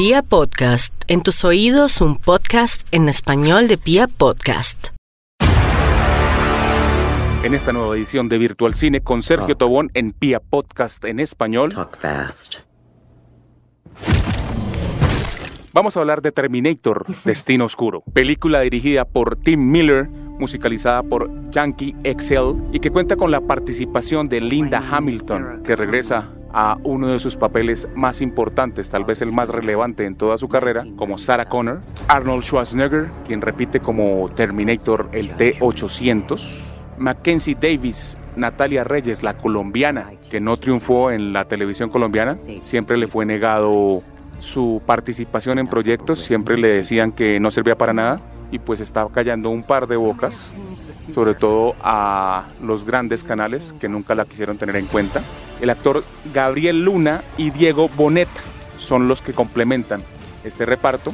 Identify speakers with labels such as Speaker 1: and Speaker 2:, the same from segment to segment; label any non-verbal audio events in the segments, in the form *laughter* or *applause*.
Speaker 1: Pia Podcast, en tus oídos un podcast en español de Pia Podcast.
Speaker 2: En esta nueva edición de Virtual Cine con Sergio Tobón en Pia Podcast en español.
Speaker 3: Talk fast.
Speaker 2: Vamos a hablar de Terminator, *laughs* Destino Oscuro, película dirigida por Tim Miller, musicalizada por Yankee XL y que cuenta con la participación de Linda Hamilton, que regresa a uno de sus papeles más importantes, tal vez el más relevante en toda su carrera, como Sarah Connor, Arnold Schwarzenegger, quien repite como Terminator el T-800, Mackenzie Davis, Natalia Reyes, la colombiana, que no triunfó en la televisión colombiana, siempre le fue negado su participación en proyectos, siempre le decían que no servía para nada y pues estaba callando un par de bocas, sobre todo a los grandes canales que nunca la quisieron tener en cuenta. El actor Gabriel Luna y Diego Boneta son los que complementan este reparto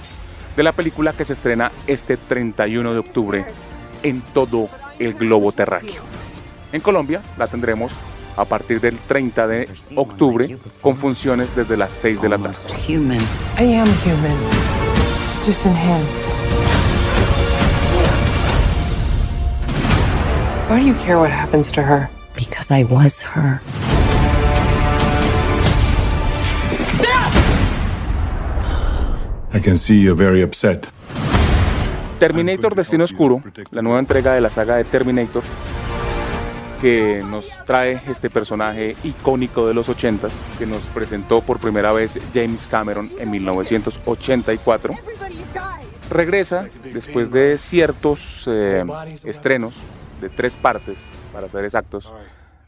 Speaker 2: de la película que se estrena este 31 de octubre en todo el globo terráqueo. En Colombia la tendremos a partir del 30 de octubre con funciones desde las 6 de la tarde.
Speaker 4: Why do you care what happens to her?
Speaker 3: Because I was her.
Speaker 5: I can see you're very upset.
Speaker 2: Terminator Destino Oscuro, la nueva entrega de la saga de Terminator, que nos trae este personaje icónico de los 80s, que nos presentó por primera vez James Cameron en 1984. Regresa después de ciertos eh, estrenos de tres partes, para ser exactos,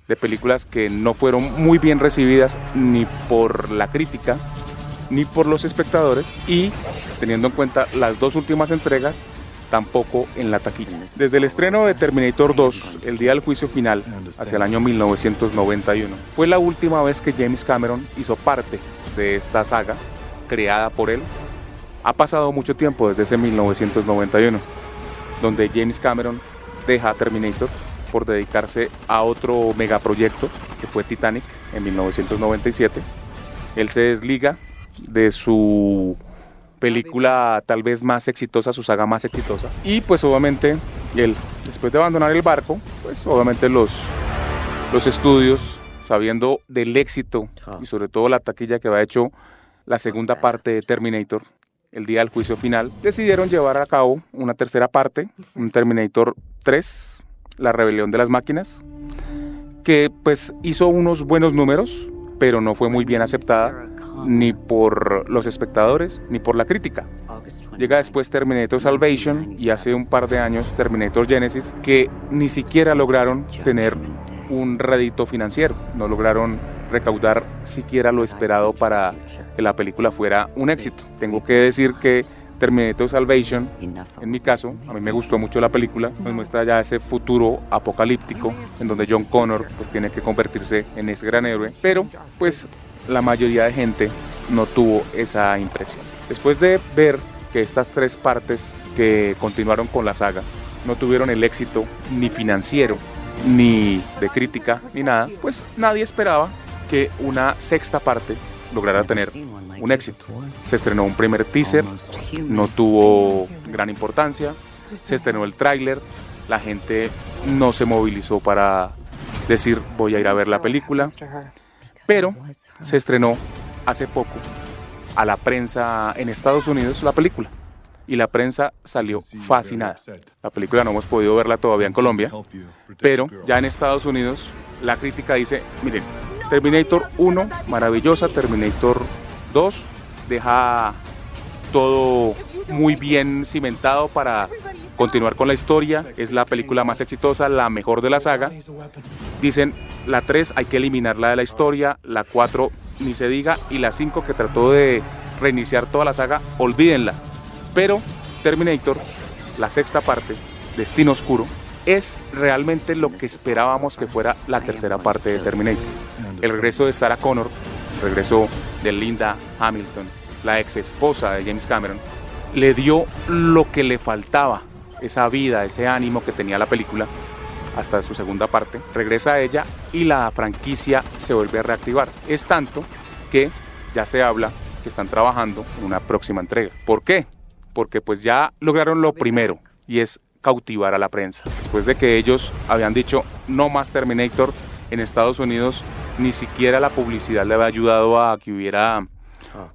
Speaker 2: de películas que no fueron muy bien recibidas ni por la crítica ni por los espectadores y teniendo en cuenta las dos últimas entregas tampoco en la taquilla. Desde el estreno de Terminator 2, el día del juicio final, hacia el año 1991, fue la última vez que James Cameron hizo parte de esta saga creada por él. Ha pasado mucho tiempo desde ese 1991, donde James Cameron deja Terminator por dedicarse a otro megaproyecto que fue Titanic en 1997. Él se desliga de su película tal vez más exitosa, su saga más exitosa. Y pues obviamente él, después de abandonar el barco, pues obviamente los, los estudios, sabiendo del éxito y sobre todo la taquilla que había hecho la segunda parte de Terminator, el día del juicio final, decidieron llevar a cabo una tercera parte, un Terminator 3, la rebelión de las máquinas, que pues hizo unos buenos números, pero no fue muy bien aceptada ni por los espectadores ni por la crítica. Llega después Terminator Salvation y hace un par de años Terminator Genesis que ni siquiera lograron tener un rédito financiero, no lograron recaudar siquiera lo esperado para que la película fuera un éxito. Tengo que decir que Terminator Salvation, en mi caso, a mí me gustó mucho la película, nos muestra ya ese futuro apocalíptico en donde John Connor pues tiene que convertirse en ese gran héroe, pero pues la mayoría de gente no tuvo esa impresión. Después de ver que estas tres partes que continuaron con la saga no tuvieron el éxito ni financiero, ni de crítica, ni nada, pues nadie esperaba que una sexta parte lograra tener un éxito. Se estrenó un primer teaser, no tuvo gran importancia, se estrenó el tráiler, la gente no se movilizó para decir voy a ir a ver la película, pero se estrenó hace poco a la prensa en Estados Unidos la película y la prensa salió fascinada. La película no hemos podido verla todavía en Colombia, pero ya en Estados Unidos la crítica dice, miren, Terminator 1, maravillosa, Terminator 2, deja todo muy bien cimentado para continuar con la historia, es la película más exitosa, la mejor de la saga. Dicen, la 3 hay que eliminarla de la historia, la 4 ni se diga, y la 5 que trató de reiniciar toda la saga, olvídenla. Pero Terminator, la sexta parte, Destino Oscuro, es realmente lo que esperábamos que fuera la tercera parte de Terminator. El regreso de Sarah Connor, el regreso de Linda Hamilton, la ex esposa de James Cameron, le dio lo que le faltaba, esa vida, ese ánimo que tenía la película hasta su segunda parte. Regresa a ella y la franquicia se vuelve a reactivar. Es tanto que ya se habla que están trabajando en una próxima entrega. ¿Por qué? Porque pues ya lograron lo primero y es cautivar a la prensa. Después de que ellos habían dicho no más Terminator en Estados Unidos, ni siquiera la publicidad le había ayudado a que hubiera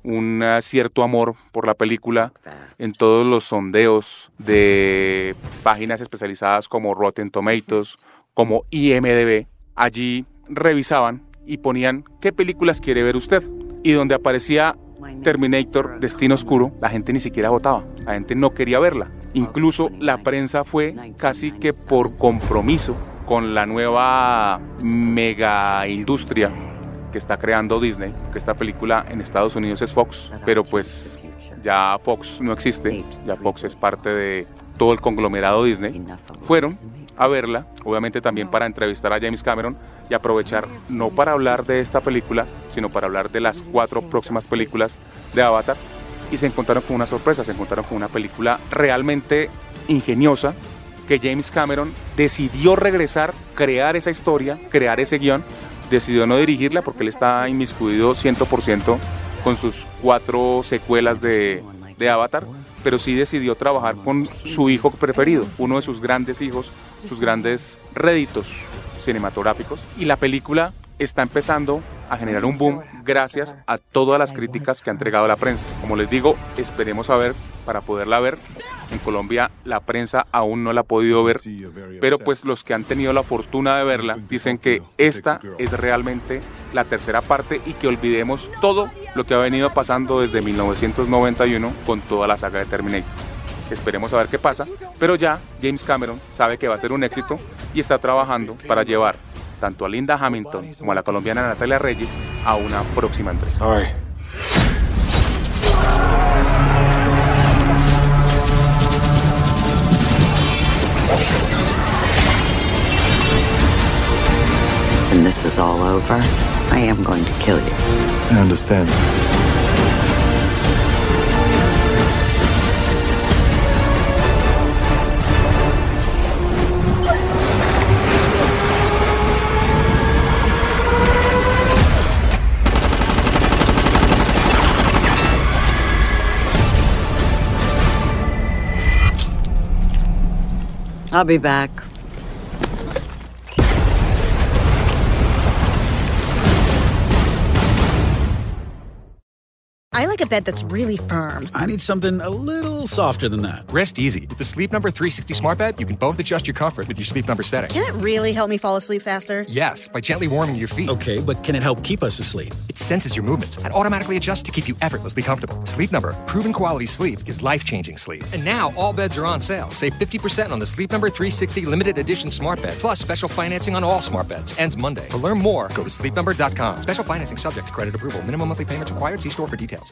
Speaker 2: un eh, cierto amor por la película en todos los sondeos de páginas especializadas como Rotten Tomatoes, como IMDB. Allí revisaban y ponían qué películas quiere ver usted. Y donde aparecía Terminator, Destino Oscuro, la gente ni siquiera votaba, la gente no quería verla. Incluso la prensa fue casi que por compromiso con la nueva mega industria que está creando Disney, que esta película en Estados Unidos es Fox, pero pues ya Fox no existe, ya Fox es parte de todo el conglomerado Disney, fueron a verla, obviamente también para entrevistar a James Cameron y aprovechar no para hablar de esta película, sino para hablar de las cuatro próximas películas de Avatar. Y se encontraron con una sorpresa, se encontraron con una película realmente ingeniosa que James Cameron decidió regresar, crear esa historia, crear ese guion decidió no dirigirla porque él está inmiscuido 100% con sus cuatro secuelas de, Avatar, pero sí decidió trabajar con su hijo preferido, uno de sus grandes hijos, sus grandes réditos cinematográficos. Y la película está empezando a generar un boom gracias a todas las críticas que ha entregado la prensa. Como les digo, esperemos a ver para poderla ver. En Colombia la prensa aún no la ha podido ver, pero pues los que han tenido la fortuna de verla dicen que esta es realmente la tercera parte y que olvidemos todo lo que ha venido pasando desde 1991 con toda la saga de Terminator. Esperemos a ver qué pasa, pero ya James Cameron sabe que va a ser un éxito y está trabajando para llevar tanto a Linda Hamilton como a la colombiana Natalia Reyes a una próxima entrega.
Speaker 3: When this is all over, I am going to kill you.
Speaker 5: I understand.
Speaker 3: I'll be back.
Speaker 6: I like a bed that's really firm.
Speaker 7: I need something a little softer than that.
Speaker 8: Rest easy. With the Sleep Number 360 smart bed, you can both adjust your comfort with your sleep number setting.
Speaker 6: Can it really help me fall asleep faster?
Speaker 8: Yes, by gently warming your feet.
Speaker 7: Okay, but can it help keep us asleep?
Speaker 8: It senses your movements and automatically adjusts to keep you effortlessly comfortable. Sleep Number, proven quality sleep is life-changing sleep. And now all beds are on sale. Save 50% on the Sleep Number 360 limited edition smart bed, plus special financing on all smart beds. Ends Monday. To learn more, go to sleepnumber.com. Special financing subject to credit approval. Minimum monthly payments required. See store for details.